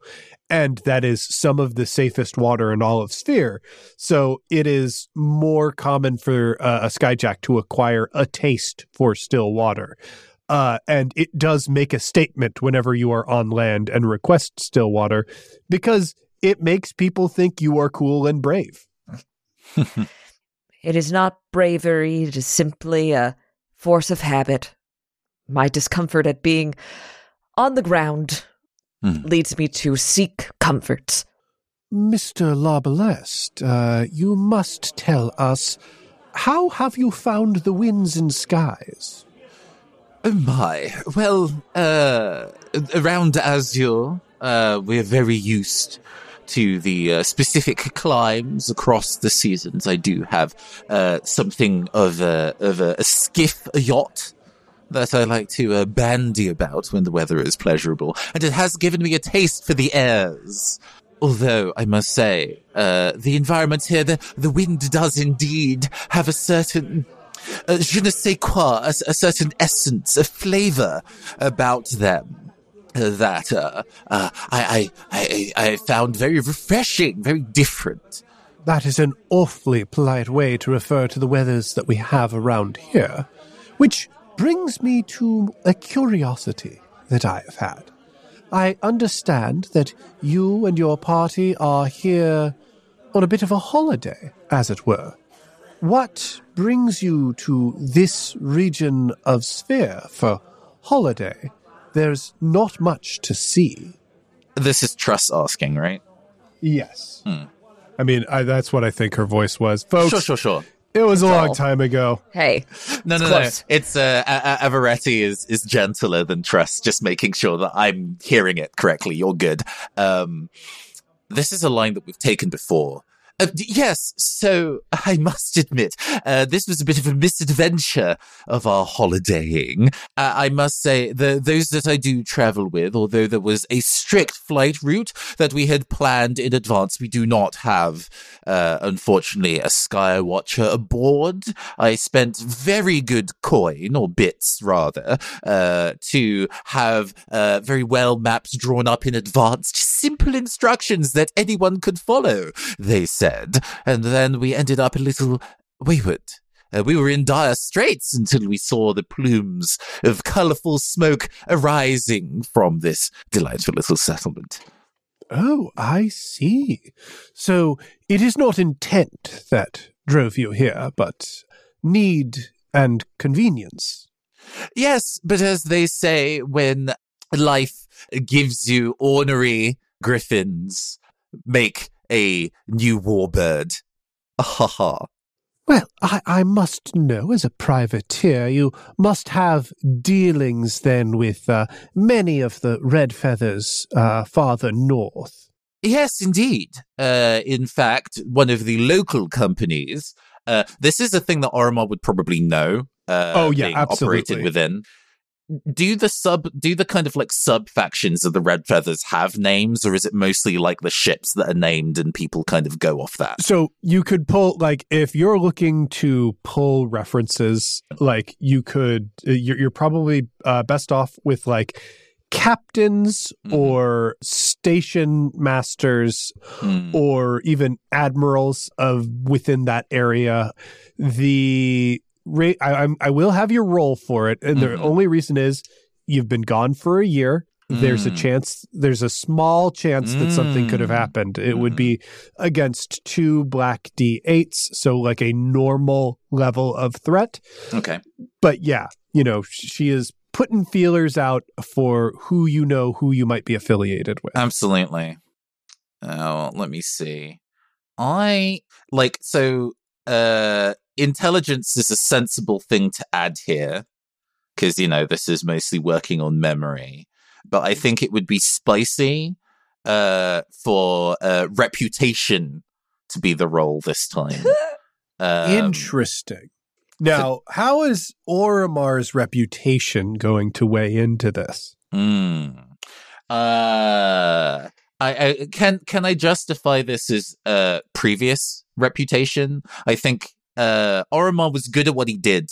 and that is some of the safest water in all of sphere. So it is more common for uh, a skyjack to acquire a taste for still water uh, and it does make a statement whenever you are on land and request still water because it makes people think you are cool and brave. It is not bravery, it is simply a force of habit. My discomfort at being on the ground Hmm. leads me to seek comfort. Mr. Larbalest, uh, you must tell us how have you found the winds and skies? Oh my. Well, uh, around Azure, uh, we're very used to the uh, specific climes across the seasons. I do have uh, something of a of a, a skiff, a yacht that I like to uh, bandy about when the weather is pleasurable, and it has given me a taste for the airs. Although I must say, uh, the environment here, the the wind does indeed have a certain uh, je ne sais quoi, a, a certain essence, a flavor about them uh, that uh, uh, I, I, I, I found very refreshing, very different. That is an awfully polite way to refer to the weathers that we have around here, which brings me to a curiosity that I have had. I understand that you and your party are here on a bit of a holiday, as it were. What brings you to this region of Sphere for holiday? There's not much to see. This is Truss asking, right? Yes. I mean, I, that's what I think her voice was. Folks, Sure, sure, sure. it was a long all. time ago. Hey, No, no, no. It's uh, A- A- Avaretti is is gentler than Truss. Just making sure that I'm hearing it correctly. You're good. Um, this is a line that we've taken before. Uh, yes, so I must admit, uh, this was a bit of a misadventure of our holidaying. Uh, I must say, the, those that I do travel with, although there was a strict flight route that we had planned in advance, we do not have, uh, unfortunately, a Skywatcher aboard. I spent very good coin, or bits rather, uh, to have uh, very well maps drawn up in advance, simple instructions that anyone could follow, they said. And then we ended up a little wayward. Uh, we were in dire straits until we saw the plumes of colourful smoke arising from this delightful little settlement. Oh, I see. So it is not intent that drove you here, but need and convenience. Yes, but as they say, when life gives you ornery griffins, make a new warbird. Ha ha. Well, I, I must know, as a privateer, you must have dealings then with uh, many of the Red Feathers uh, farther north. Yes, indeed. Uh, in fact, one of the local companies. Uh, this is a thing that Orimar would probably know. Uh, Oh, yeah, being absolutely. Operated within. Do the sub, do the kind of like sub factions of the Red Feathers have names, or is it mostly like the ships that are named and people kind of go off that? So you could pull, like, if you're looking to pull references, like, you could, uh, you're, you're probably uh, best off with, like, captains Mhm. or station masters Hmm. or even admirals of within that area. The I, I'm, I will have your roll for it, and the Mhm. only reason is you've been gone for a year. There's a Mm. chance. There's a small chance that something could have Mm. happened. It would Mhm. be against two black d8s, so like a normal level of threat. Okay. But yeah, you know, she is putting feelers out for who you know, who you might be affiliated with. Absolutely. Oh, let me see. I like so uh intelligence is a sensible thing to add here because you know this is mostly working on memory. But I think it would be spicy uh for uh reputation to be the role this time. Um, Interesting. Now, how is Orimar's reputation going to weigh into this? Hmm. Uh, I, I can can I justify this as uh previous reputation? I think uh Orimar was good at what he did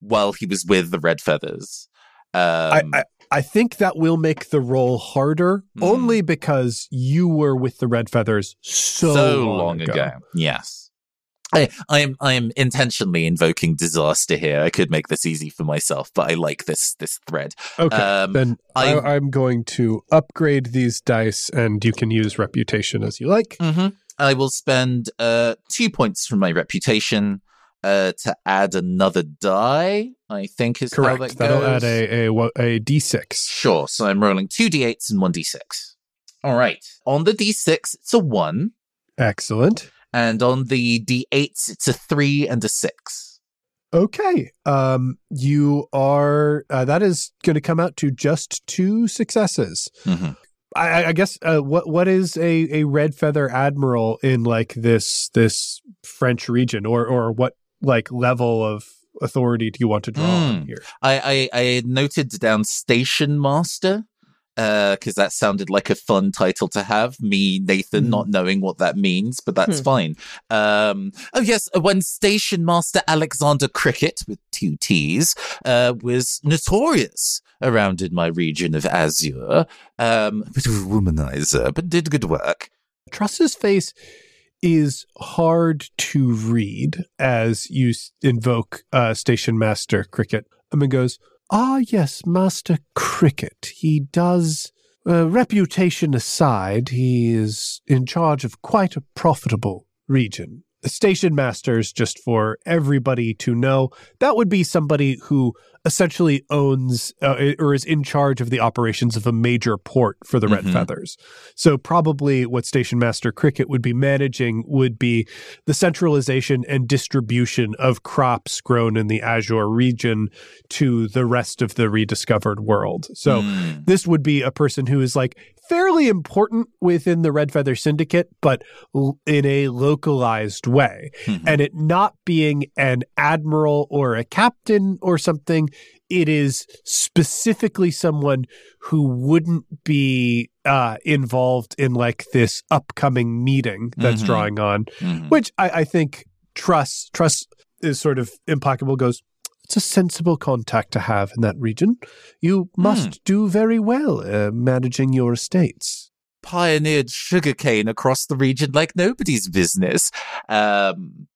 while he was with the Red Feathers. Um, I, I, I think that will make the role harder, Mhm. only because you were with the Red Feathers so, so long ago. Yes. I, I am I am intentionally invoking disaster here. I could make this easy for myself, but I like this this thread. Okay, Um, then I, I- I'm going to upgrade these dice, and you can use reputation as you like. Mm-hmm. I will spend uh two points from my reputation uh to add another die. I think is how Correct. that That'll goes. add a, a a d6. Sure. So I'm rolling two d8s and one d6. All right. On the d6, it's a one, Excellent. and on the d8s, it's a three and a six. Okay. Um, you are. Uh, that is going to come out to just two successes. Mm-hmm. I, I- guess uh, what what is a, a red feather admiral in like this this French region, or or what like level of authority do you want to draw on Mm. here? I, I I noted down station master because that sounded like a fun title to have. Me, Nathan, Hmm. not knowing what that means, but that's Hmm. fine. Um, oh yes, when station master Alexander Cricket with two T's uh, was notorious around in my region of Azure. Um, a bit of a womanizer, but did good work. Truss's face is hard to read as you invoke uh, Station Master Cricket. And then goes, Ah, yes, Master Cricket. He does, uh, reputation aside, he is in charge of quite a profitable region. Station masters, just for everybody to know, that would be somebody who essentially owns uh, or is in charge of the operations of a major port for the Red Mhm. Feathers. So probably what Station Master Cricket would be managing would be the centralization and distribution of crops grown in the Azure region to the rest of the rediscovered world. So Hmm. this would be a person who is like fairly important within the Red Feather Syndicate, but l- in a localized way. Mhm. And it not being an admiral or a captain or something, it is specifically someone who wouldn't be uh, involved in like this upcoming meeting that's Mhm. drawing on, Mhm. which I, I think Truss Truss is sort of implacable. Goes, it's a sensible contact to have in that region. You must do very well uh, managing your estates. pioneered sugarcane across the region like nobody's business. Um,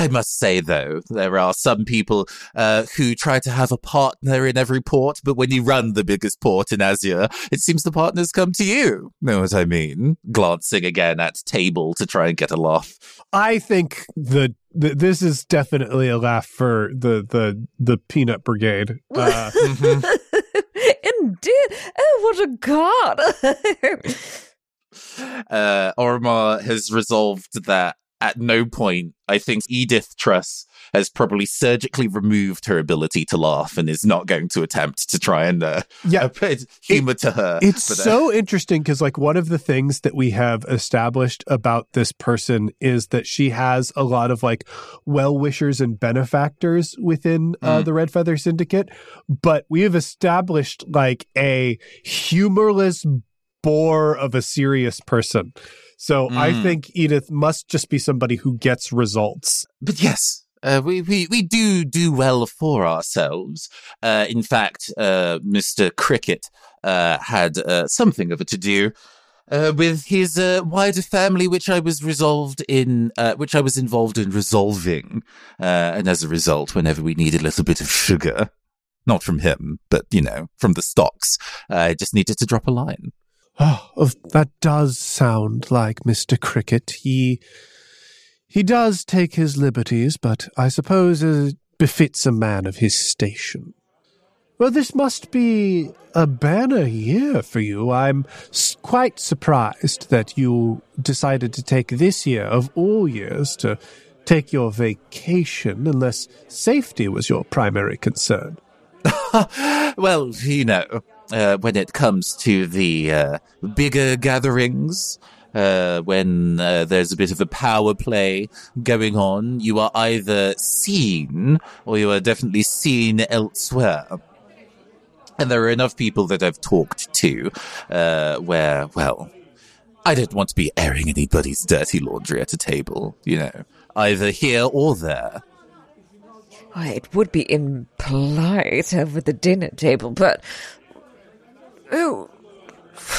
I must say, though, there are some people uh, who try to have a partner in every port, but when you run the biggest port in Azure, it seems the partners come to you. Know what I mean? Glancing again at table to try and get a laugh. I think the, the this is definitely a laugh for the the the peanut brigade. Uh, Indeed. Oh, what a god. uh, Orimar has resolved that at no point, I think Edith Truss has probably surgically removed her ability to laugh and is not going to attempt to try and uh, yeah, put humor to her. It's But, uh, so interesting because, like, one of the things that we have established about this person is that she has a lot of like well wishers and benefactors within uh, Mm. the Red Feather Syndicate. But we have established like a humorless bore of a serious person. So I Mm. think Edith must just be somebody who gets results. but yes. Uh, we, we, we do do well for ourselves. Uh, in fact, uh, Mr. Cricket uh, had uh, something of a to do uh, with his uh, wider family, which I was resolved in, uh, which I was involved in resolving. Uh, and as a result, whenever we needed a little bit of sugar, not from him, but you know, from the stocks, I just needed to drop a line. Oh, that does sound like Mr. Cricket. He he does take his liberties, but I suppose it befits a man of his station. Well, this must be a banner year for you. I'm quite surprised that you decided to take this year of all years to take your vacation, unless safety was your primary concern. well, you know, uh, when it comes to the uh, bigger gatherings, uh, when uh, there's a bit of a power play going on, you are either seen or you are definitely seen elsewhere. And there are enough people that I've talked to uh, where, well, I don't want to be airing anybody's dirty laundry at a table, you know, either here or there. It would be impolite over the dinner table, but. Oh,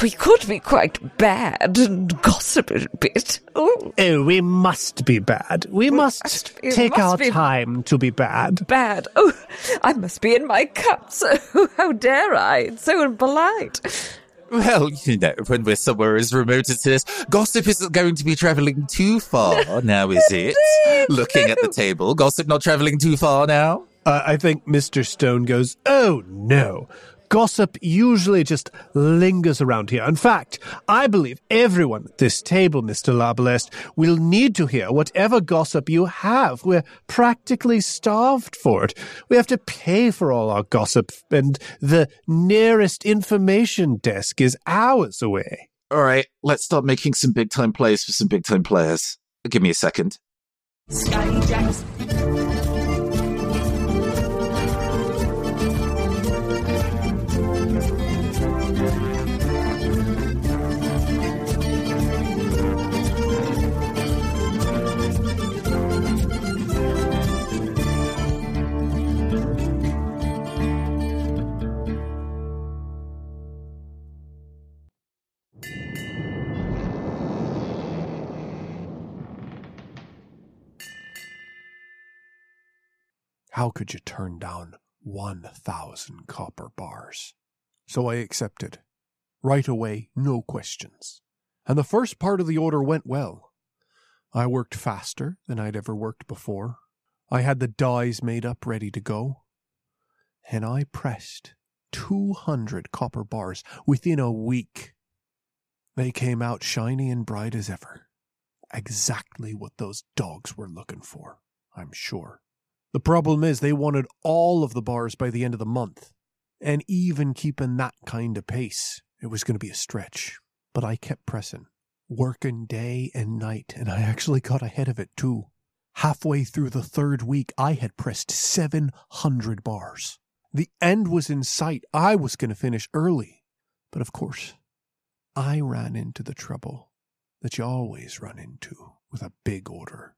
we could be quite bad and gossip a bit. Oh, Oh, we must be bad. We must, must be- take must our time to be bad. bad. Oh, I must be in my cups. Oh, how dare I? It's so impolite. Well, you know, when we're somewhere as remote as this, gossip isn't going to be traveling too far now, is it? Looking at the table, gossip not traveling too far now? Uh, I think Mr. Stone goes, Oh no. Gossip usually just lingers around here. In fact, I believe everyone at this table, Mr. Larbalest, will need to hear whatever gossip you have. We're practically starved for it. We have to pay for all our gossip, and the nearest information desk is hours away. All right, let's start making some big time plays for some big time players. Give me a second. Scotty Jacks. How could you turn down 1,000 copper bars? So I accepted. Right away, no questions. And the first part of the order went well. I worked faster than I'd ever worked before. I had the dies made up ready to go. And I pressed 200 copper bars within a week. They came out shiny and bright as ever. Exactly what those dogs were looking for, I'm sure. The problem is they wanted all of the bars by the end of the month. And even keeping that kind of pace, it was going to be a stretch. But I kept pressing, working day and night, and I actually got ahead of it too. Halfway through the third week, I had pressed 700 bars. The end was in sight. I was going to finish early. But of course, I ran into the trouble that you always run into with a big order.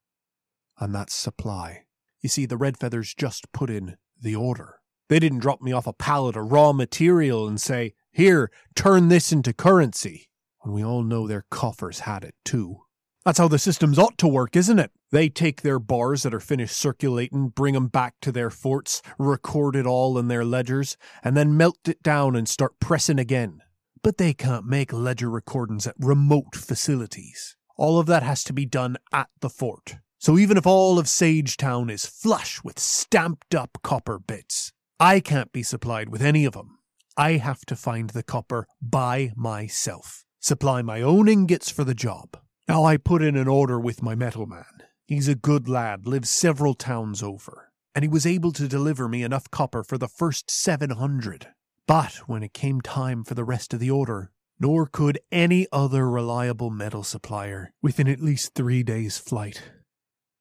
And that's supply. You see, the Red Feathers just put in the order. They didn't drop me off a pallet of raw material and say, Here, turn this into currency. When we all know their coffers had it too. That's how the systems ought to work, isn't it? They take their bars that are finished circulating, bring 'em back to their forts, record it all in their ledgers, and then melt it down and start pressing again. But they can't make ledger recordings at remote facilities. All of that has to be done at the fort. So even if all of Sagetown is flush with stamped up copper bits, I can't be supplied with any of 'em. I have to find the copper by myself, supply my own ingots for the job. Now I put in an order with my metal man. He's a good lad, lives several towns over, and he was able to deliver me enough copper for the first 700. But when it came time for the rest of the order, nor could any other reliable metal supplier within at least three days' flight.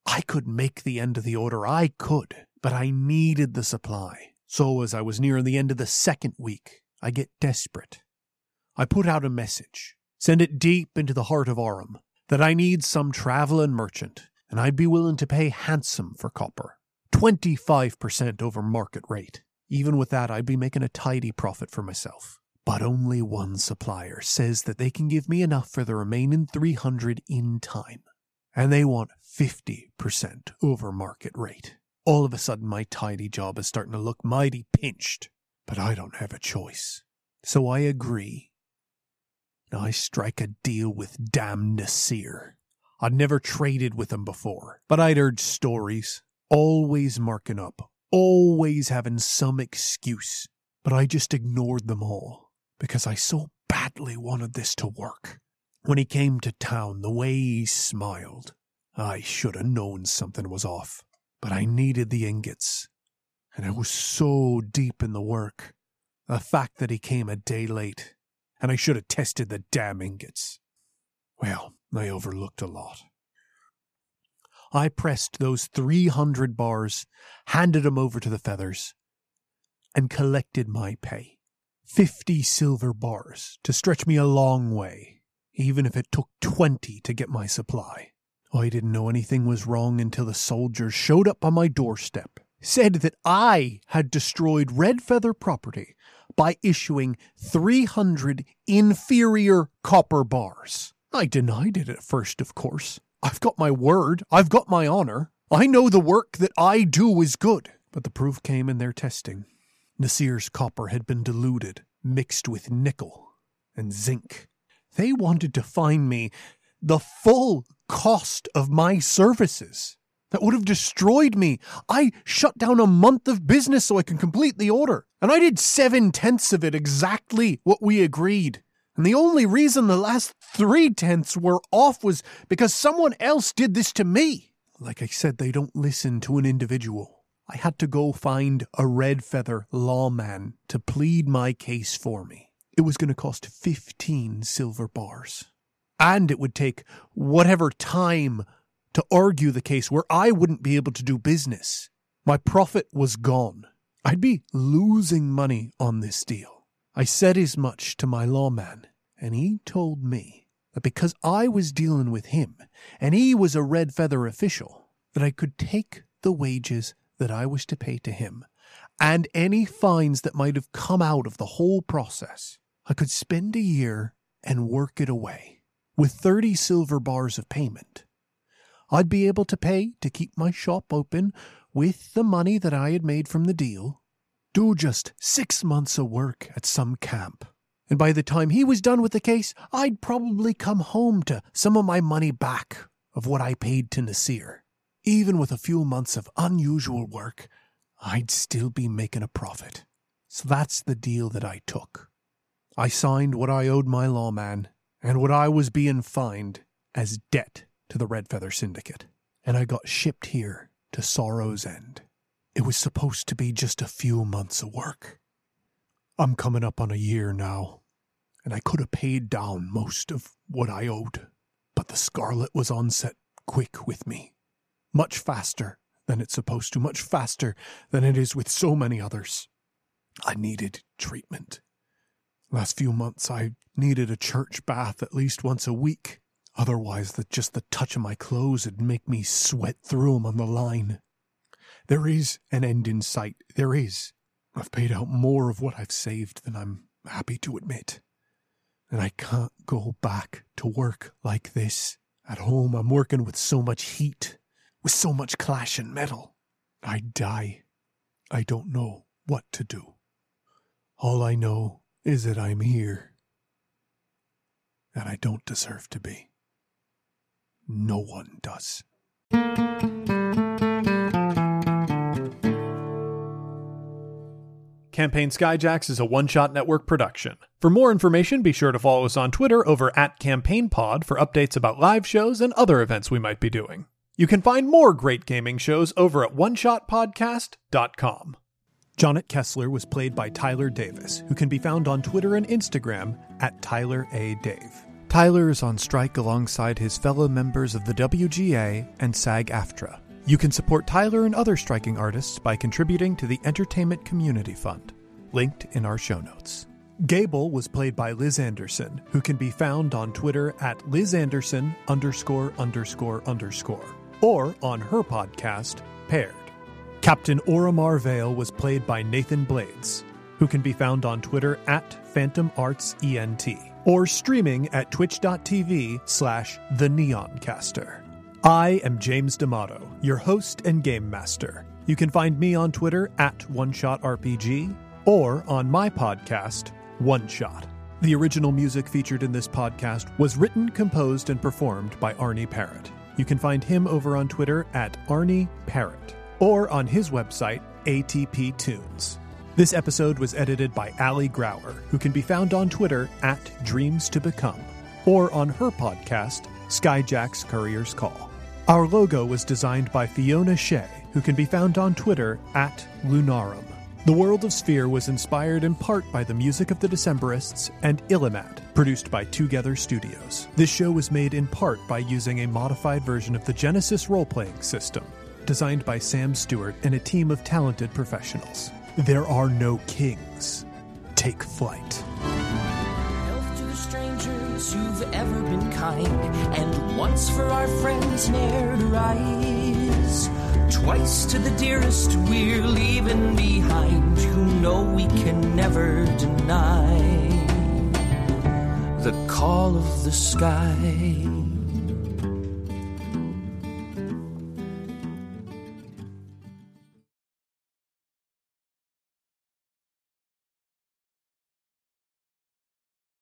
I could make the end of the order, I could, but I needed the supply. So as I was nearing the end of the second week, I get desperate. I put out a message, send it deep into the heart of Aurum, that I need some travelling merchant, and I'd be willing to pay handsome for copper. 25% over market rate. Even with that, I'd be making a tidy profit for myself. But only one supplier says that they can give me enough for the remaining 300 in time. And they want 50% over market rate. All of a sudden, my tidy job is starting to look mighty pinched. But I don't have a choice. So I agree. I strike a deal with damn Nasir. I'd never traded with him before, but I'd heard stories, always marking up, always having some excuse. But I just ignored them all because I so badly wanted this to work. When he came to town, the way he smiled, I should have known something was off. But I needed the ingots, and I was so deep in the work. The fact that he came a day late, and I should have tested the damn ingots. Well, I overlooked a lot. I pressed those 300 bars, handed 'em over to the feathers, and collected my pay. 50 silver bars to stretch me a long way, even if it took 20 to get my supply. I didn't know anything was wrong until the soldiers showed up on my doorstep, said that I had destroyed Red Feather property by issuing 300 inferior copper bars. I denied it at first, of course. I've got my word, I've got my honor. I know the work that I do is good. But the proof came in their testing. Nasir's copper had been diluted, mixed with nickel and zinc. They wanted to find me the full cost of my services. That would have destroyed me. I shut down a month of business so I can complete the order. And I did seven tenths of it exactly what we agreed. And the only reason the last three tenths were off was because someone else did this to me. Like I said, they don't listen to an individual. I had to go find a red feather lawman to plead my case for me. It was going to cost 15 silver bars. And it would take whatever time to argue the case where I wouldn't be able to do business. My profit was gone. I'd be losing money on this deal. I said as much to my lawman, and he told me that because I was dealing with him and he was a red feather official, that I could take the wages that I was to pay to him and any fines that might have come out of the whole process. I could spend a year and work it away. With 30 silver bars of payment, I'd be able to pay to keep my shop open with the money that I had made from the deal, do just six months of work at some camp. And by the time he was done with the case, I'd probably come home to some of my money back of what I paid to Nasir. Even with a few months of unusual work, I'd still be making a profit. So that's the deal that I took. I signed what I owed my lawman and what I was being fined as debt to the Red Feather Syndicate. And I got shipped here to Sorrow's End. It was supposed to be just a few months of work. I'm coming up on a year now. and I could have paid down most of what I owed. But the scarlet was onset quick with me. Much faster than it's supposed to, much faster than it is with so many others. I needed treatment. Last few months, I needed a church bath at least once a week. Otherwise, the, just the touch of my clothes would make me sweat through 'em on the line. There is an end in sight. There is. I've paid out more of what I've saved than I'm happy to admit. And I can't go back to work like this. At home, I'm working with so much heat, with so much clash and metal. I die. I don't know what to do. All I know is that I'm here. And I don't deserve to be. No one does. Campaign Skyjacks is a one shot network production. For more information, be sure to follow us on Twitter over at CampaignPod for updates about live shows and other events we might be doing. You can find more great gaming shows over at oneshotpodcast.com. Jonnit Kessler was played by Tyler Davis, who can be found on Twitter and Instagram at Tyler A. Dave. Tyler is on strike alongside his fellow members of the WGA and SAG AFTRA. You can support Tyler and other striking artists by contributing to the Entertainment Community Fund, linked in our show notes. Gable was played by Liz Anderson, who can be found on Twitter at Liz Anderson underscore underscore underscore, or on her podcast, Paired. Captain Orimar Vale was played by Nathan Blades, who can be found on Twitter at Phantom Arts ENT, or streaming at twitch.tv slash the Neoncaster. I am James D'Amato, your host and game master. You can find me on Twitter at OneShotRPG or on my podcast, One Shot. The original music featured in this podcast was written, composed, and performed by Arnie Parrott. You can find him over on Twitter at Arnie Parrott or on his website, ATP Tunes. This episode was edited by Ali Grauer, who can be found on Twitter at Dreams to Become, or on her podcast, Skyjack's Courier's Call. Our logo was designed by Fiona Shea, who can be found on Twitter at Lunarum. The World of Sphere was inspired in part by the music of the Decemberists and Illimat, produced by Twogether Studios. This show was made in part by using a modified version of the Genesys role playing system, designed by Sam Stewart and a team of talented professionals. There are no kings. Take flight. Health to the strangers who've ever been kind, and once for our friends ne'er to rise. Twice to the dearest we're leaving behind, who know we can never deny the call of the sky.